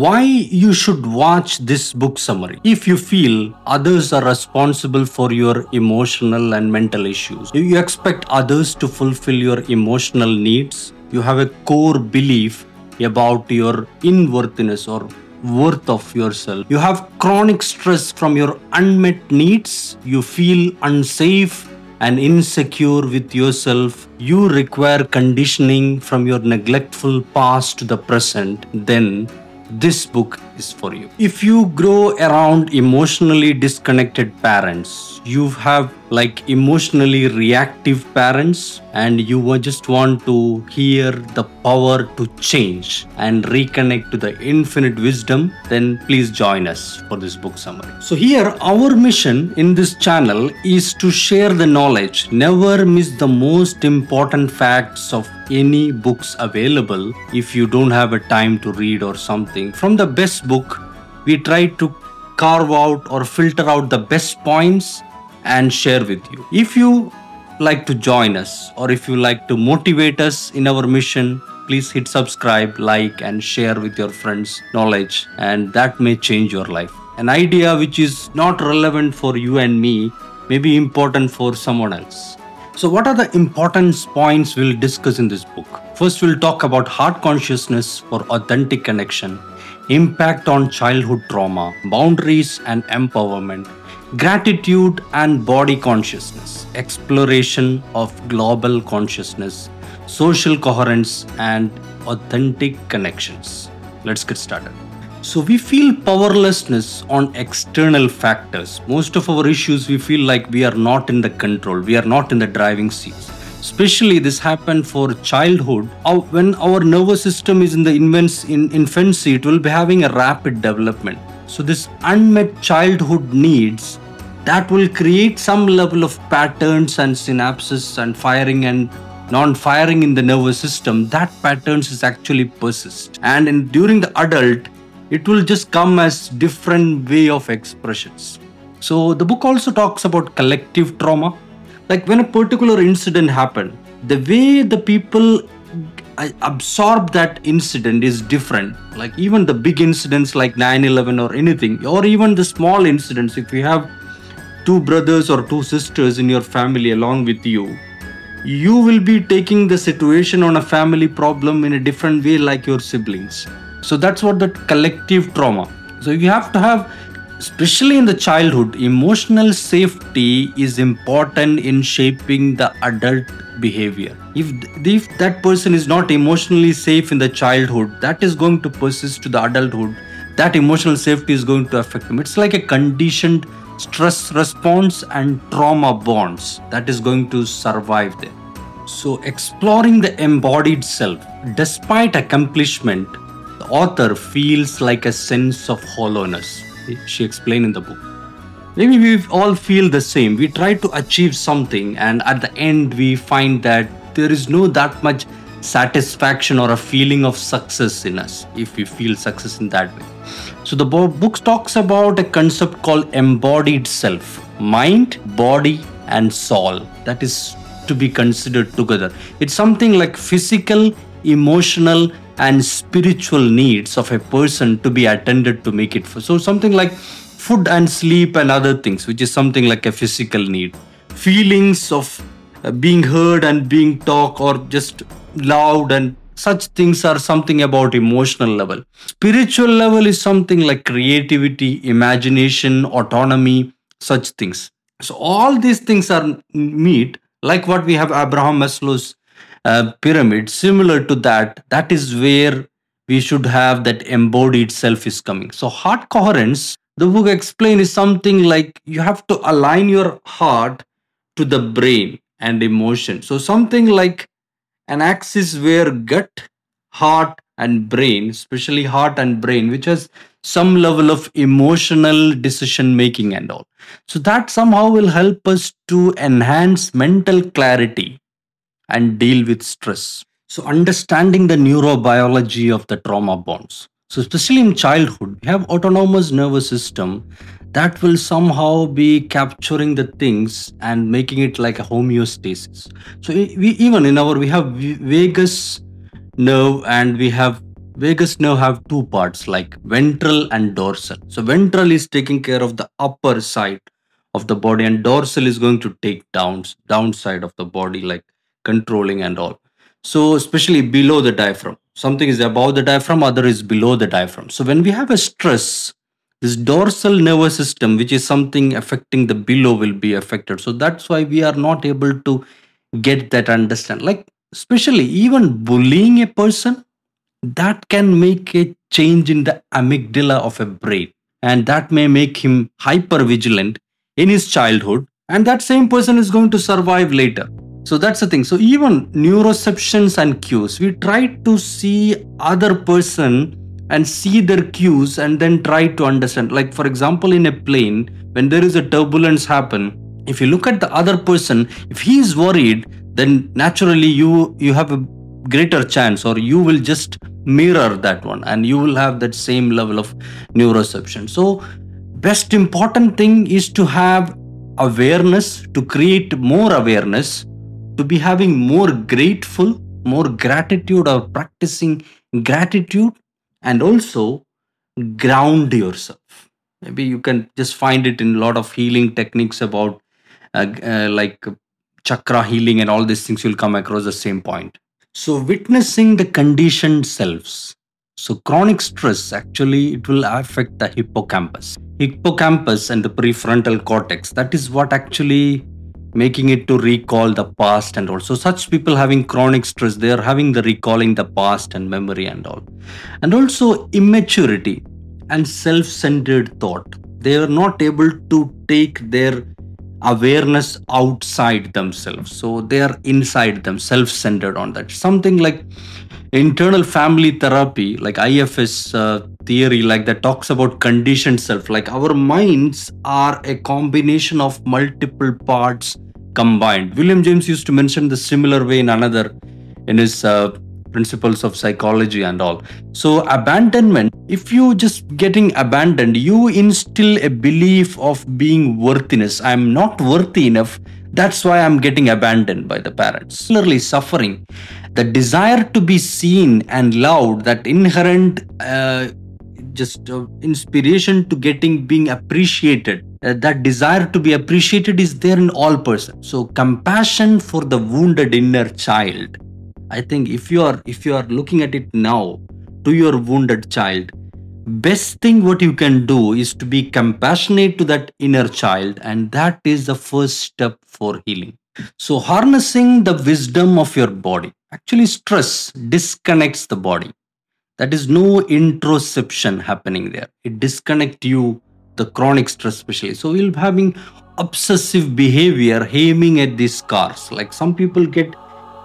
why you should watch this book summary? If you feel others are responsible for your emotional and mental issues you expect others to fulfill your emotional needs? You have a core belief about your inworthiness or worth of yourself. You have chronic stress from your unmet needs. You feel unsafe and insecure with yourself, you require conditioning from your neglectful past to the present, then this book is for you. If you grow around emotionally disconnected parents, you have like emotionally reactive parents, and you just want to hear the power to change and reconnect to the infinite wisdom, then please join us for this book summary. So, here our mission in this channel is to share the knowledge, never miss the most important facts of any books available if you don't have a time to read or something. From the best book, we try to carve out or filter out the best points and share with you. If you like to join us or if you like to motivate us in our mission, please hit subscribe, like, and share with your friends knowledge, and that may change your life. An idea which is not relevant for you and me may be important for someone else. So, what are the important points we'll discuss in this book? First, we'll talk about heart consciousness for authentic connection, impact on childhood trauma, boundaries and empowerment, gratitude and body consciousness, exploration of global consciousness, social coherence, and authentic connections. Let's get started. So we feel powerlessness on external factors. Most of our issues, we feel like we are not in the control, we are not in the driving seats. Especially this happened for childhood. When our nervous system is in the in infancy, it will be having a rapid development. So this unmet childhood needs that will create some level of patterns and synapses and firing and non-firing in the nervous system that patterns is actually persist and in, during the adult it will just come as different way of expressions so the book also talks about collective trauma like when a particular incident happened the way the people uh, absorb that incident is different. Like even the big incidents like 9-11 or anything or even the small incidents if you have two brothers or two sisters in your family along with you you will be taking the situation on a family problem in a different way like your siblings. So that's what the collective trauma. So you have to have especially in the childhood emotional safety is important in shaping the adult behavior. If if that person is not emotionally safe in the childhood that is going to persist to the adulthood. That emotional safety is going to affect them. It's like a conditioned stress response and trauma bonds that is going to survive there. So exploring the embodied self despite accomplishment the author feels like a sense of hollowness, she explained in the book. Maybe we all feel the same. We try to achieve something, and at the end, we find that there is no that much satisfaction or a feeling of success in us if we feel success in that way. So, the book talks about a concept called embodied self mind, body, and soul that is to be considered together. It's something like physical, emotional, and spiritual needs of a person to be attended to make it so something like food and sleep and other things which is something like a physical need. Feelings of uh, being heard and being talked or just loud and such things are something about emotional level. Spiritual level is something like creativity imagination autonomy such things. So all these things are meet like what we have abraham maslow's Uh, pyramid similar to that that is where we should have that embodied self is coming. So heart coherence the book explain is something like you have to align your heart to the brain and emotion. So something like an axis where gut heart and brain especially heart and brain which has some level of emotional decision making and all. So that somehow will help us to enhance mental clarity and deal with stress. So, understanding the neurobiology of the trauma bonds. So, especially in childhood, we have autonomous nervous system that will somehow be capturing the things and making it like a homeostasis. So, we even in our we have vagus nerve and we have vagus nerve have two parts like ventral and dorsal. So ventral is taking care of the upper side of the body and dorsal is going to take down downside of the body like controlling and all. So especially below the diaphragm. Something is above the diaphragm, other is below the diaphragm. So when we have a stress, this dorsal nervous system, which is something affecting the below, will be affected. So that's why we are not able to get that understand. Like especially even bullying a person that can make a change in the amygdala of a brain and that may make him hyper vigilant in his childhood and that same person is going to survive later so that's the thing. So even neuroceptions and cues we try to see other person and see their cues and then try to understand. Like for example in a plane when there is a turbulence happen if you look at the other person if he is worried then naturally you you have a greater chance or you will just mirror that one and you will have that same level of neuroception. So best important thing is to have awareness to create more awareness to be having more grateful more gratitude or practicing gratitude and also ground yourself maybe you can just find it in a lot of healing techniques about uh, uh, like chakra healing and all these things you'll come across the same point so, witnessing the conditioned selves. So, chronic stress actually it will affect the hippocampus. Hippocampus and the prefrontal cortex. That is what actually making it to recall the past and also such people having chronic stress they are having the recalling the past and memory and all. And also immaturity and self-centered thought. They are not able to take their awareness outside themselves. So they are inside them self-centered on that. Something like internal family therapy like ifs uh, theory like that talks about conditioned self. Like our minds are a combination of multiple parts combined. William james used to mention the similar way in another in his uh, principles of psychology and all. So abandonment if you just getting abandoned you instill a belief of being worthiness. I'm not worthy enough. That's why i'm getting abandoned by the parents. Similarly suffering. The desire to be seen and loved that inherent uh, just uh, inspiration to getting being appreciated uh, that desire to be appreciated is there in all persons. So compassion for the wounded inner child. I think if you are if you are looking at it now to your wounded child best thing what you can do is to be compassionate to that inner child and that is the first step for healing. So harnessing the wisdom of your body. Actually stress disconnects the body. That is no introspection happening there. It disconnects you the chronic stress especially. So we'll be having obsessive behavior aiming at these cars like some people get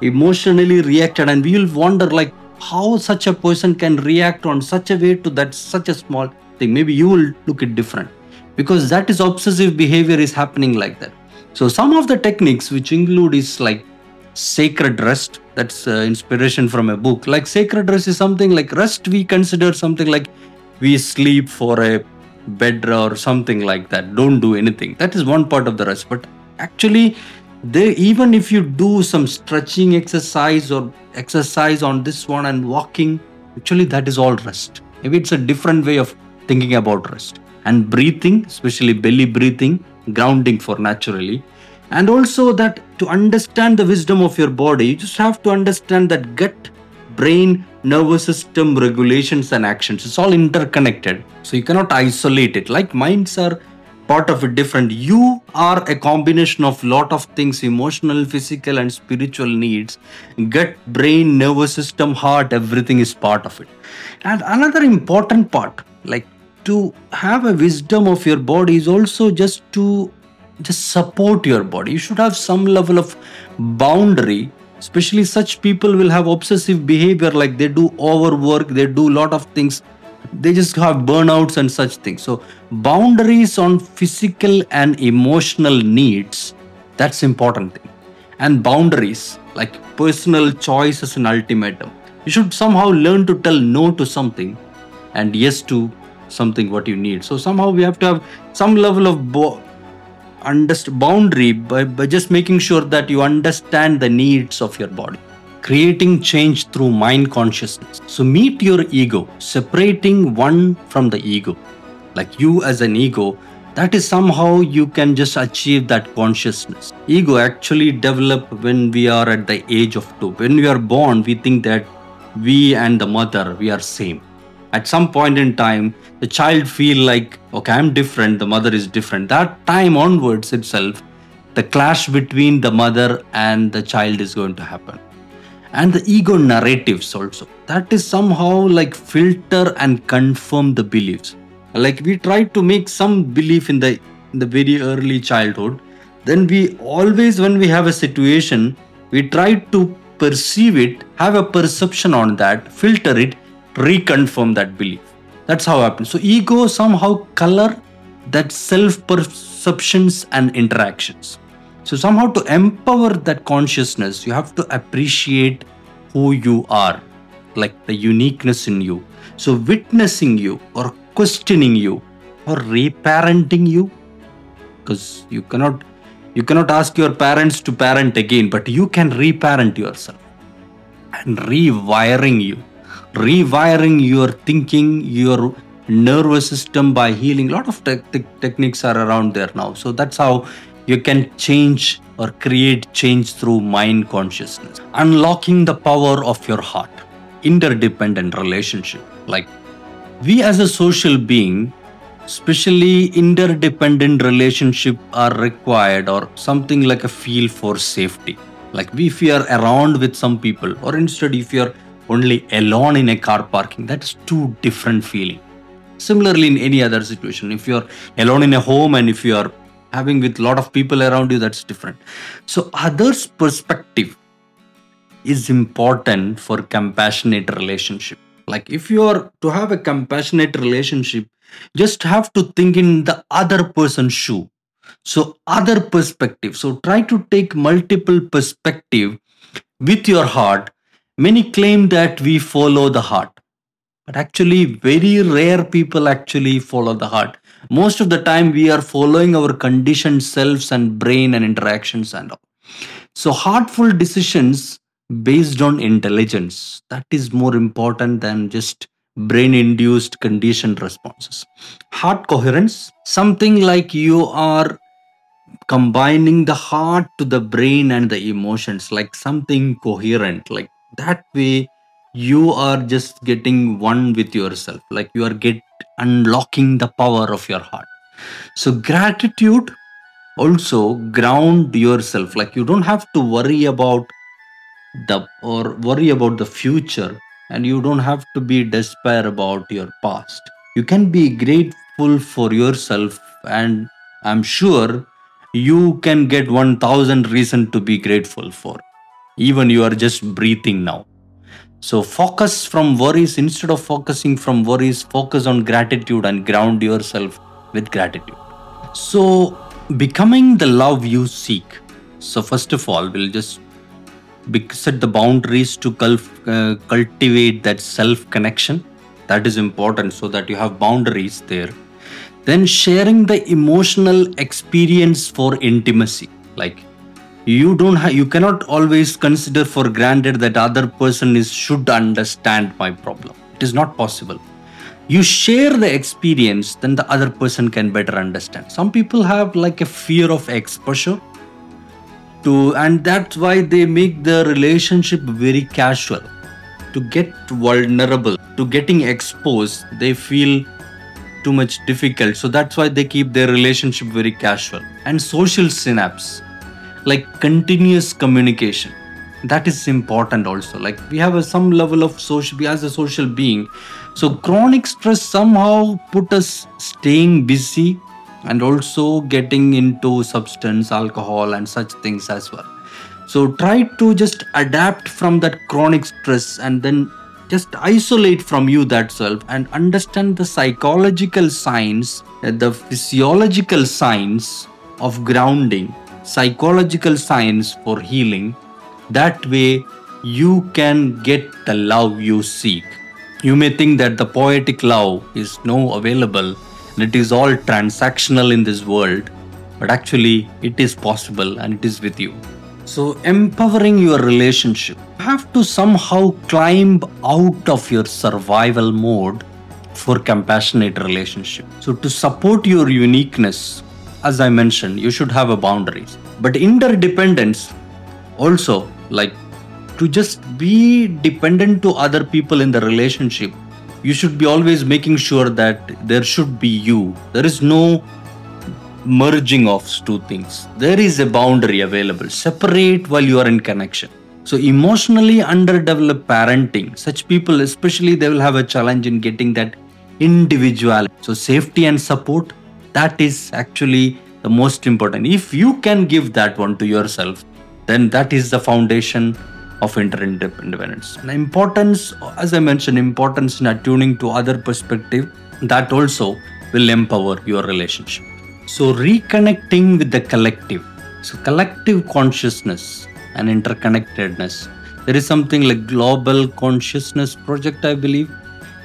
emotionally reacted and we will wonder like how such a person can react on such a way to that such a small thing. Maybe you will look at different. Because that is obsessive behavior is happening like that. So some of the techniques which include is like sacred rest. That's uh, inspiration from a book. Like sacred rest is something like rest we consider something like we sleep for a bed or something like that don't do anything. That is one part of the rest but actually they even if you do some stretching exercise or exercise on this one and walking actually that is all rest. Maybe it's a different way of thinking about rest. And breathing especially belly breathing grounding for naturally. And also that to understand the wisdom of your body you just have to understand that gut brain nervous system regulations and actions it's all interconnected. So you cannot isolate it. Like minds are part of it different. You are a combination of lot of things emotional physical and spiritual needs gut brain nervous system heart everything is part of it. And another important part like to have a wisdom of your body is also just to just support your body. You should have some level of boundary especially such people will have obsessive behavior like they do overwork they do a lot of things. They just have burnouts and such things. So boundaries on physical and emotional needs that's important thing. And boundaries like personal choice as an ultimatum. You should somehow learn to tell no to something and yes to something what you need. So somehow we have to have some level of bo- underst- boundary by, by just making sure that you understand the needs of your body creating change through mind consciousness. So meet your ego, separating one from the ego. Like you as an ego, that is somehow you can just achieve that consciousness. Ego actually develop when we are at the age of two. When we are born, we think that we and the mother, we are same. At some point in time, the child feel like, okay, I'm different, the mother is different. That time onwards itself, the clash between the mother and the child is going to happen. And the ego narratives also. That is somehow like filter and confirm the beliefs. Like we try to make some belief in the in the very early childhood. Then we always when we have a situation we try to perceive it have a perception on that filter it reconfirm that belief. That's how it happens so ego somehow color that self perceptions and interactions. So, somehow to empower that consciousness, you have to appreciate who you are, like the uniqueness in you. So, witnessing you or questioning you or reparenting you, because you cannot you cannot ask your parents to parent again, but you can reparent yourself and rewiring you, rewiring your thinking, your nervous system by healing. A lot of te- te- techniques are around there now. So that's how you can change or create change through mind consciousness. Unlocking the power of your heart, interdependent relationship. Like we as a social being, especially interdependent relationship are required or something like a feel for safety. Like if you are around with some people, or instead if you are only alone in a car parking, that's two different feeling. Similarly, in any other situation, if you are alone in a home and if you are having with lot of people around you that's different. So others perspective is important for compassionate relationship. Like if you are to have a compassionate relationship just have to think in the other person's shoe. So other perspective. So try to take multiple perspective with your heart many claim that we follow the heart but actually very rare people actually follow the heart. Most of the time we are following our conditioned selves and brain and interactions and all. So heartful decisions based on intelligence that is more important than just brain induced conditioned responses. Heart coherence something like you are combining the heart to the brain and the emotions like something coherent like that way you are just getting one with yourself. Like you are get unlocking the power of your heart. So gratitude also ground yourself. Like you don't have to worry about the or worry about the future and you don't have to be despair about your past. You can be grateful for yourself and i'm sure you can get 1000 reason to be grateful for even you are just breathing now so focus from worries instead of focusing from worries, focus on gratitude and ground yourself with gratitude. So becoming the love you seek. So first of all, we'll just set the boundaries to uh, cultivate that self connection. That is important so that you have boundaries there. Then sharing the emotional experience for intimacy. Like you don't have you cannot always consider for granted that other person is should understand my problem. It is not possible. You share the experience then the other person can better understand. Some people have like a fear of exposure to and that's why they make the relationship very casual. To get vulnerable to getting exposed they feel too much difficult. So that's why they keep their relationship very casual. And social synapse like continuous communication. That is important also. Like we have a, some level of social we as a social being. So chronic stress somehow put us staying busy and also getting into substance alcohol and such things as well. So try to just adapt from that chronic stress and then just isolate from you that self and understand the psychological signs the physiological signs of grounding psychological science for healing. That way, you can get the love you seek. You may think that the poetic love is no available and it is all transactional in this world, but actually, it is possible and it is with you. So, empowering your relationship, have to somehow climb out of your survival mode for compassionate relationship. So to support your uniqueness, as I mentioned, you should have a boundaries. But interdependence also like to just be dependent to other people in the relationship you should be always making sure that there should be you. There is no merging of two things. There is a boundary available separate while you are in connection. So emotionally underdeveloped parenting such people especially they will have a challenge in getting that individuality. So safety and support that is actually the most important if you can give that one to yourself then that is the foundation of interdependence. And importance, as I mentioned, importance in attuning to other perspective, that also will empower your relationship. So reconnecting with the collective. So collective consciousness and interconnectedness. There is something like Global Consciousness Project, I believe.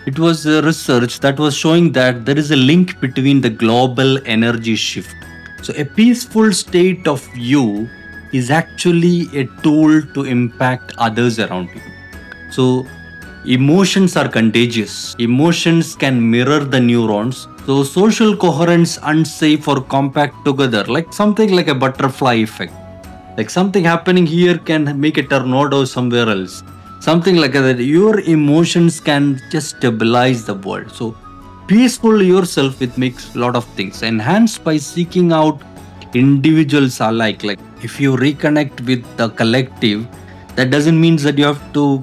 It was a research that was showing that there is a link between the global energy shift. So a peaceful state of you is actually a tool to impact others around you. So, emotions are contagious. Emotions can mirror the neurons. So, social coherence, unsafe, or compact together, like something like a butterfly effect. Like something happening here can make a tornado somewhere else. Something like that. Your emotions can just stabilize the world. So, peaceful yourself, it makes a lot of things. Enhanced by seeking out individuals alike. Like if you reconnect with the collective, that doesn't mean that you have to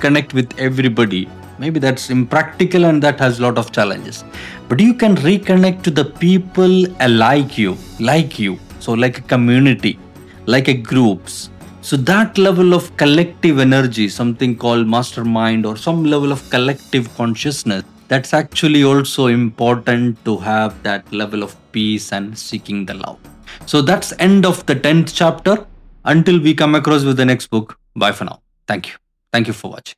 connect with everybody. Maybe that's impractical and that has a lot of challenges. But you can reconnect to the people alike you, like you. So like a community, like a groups. So that level of collective energy, something called mastermind or some level of collective consciousness, that's actually also important to have that level of peace and seeking the love. So that's end of the 10th chapter. Until we come across with the next book, bye for now. Thank you. Thank you for watching.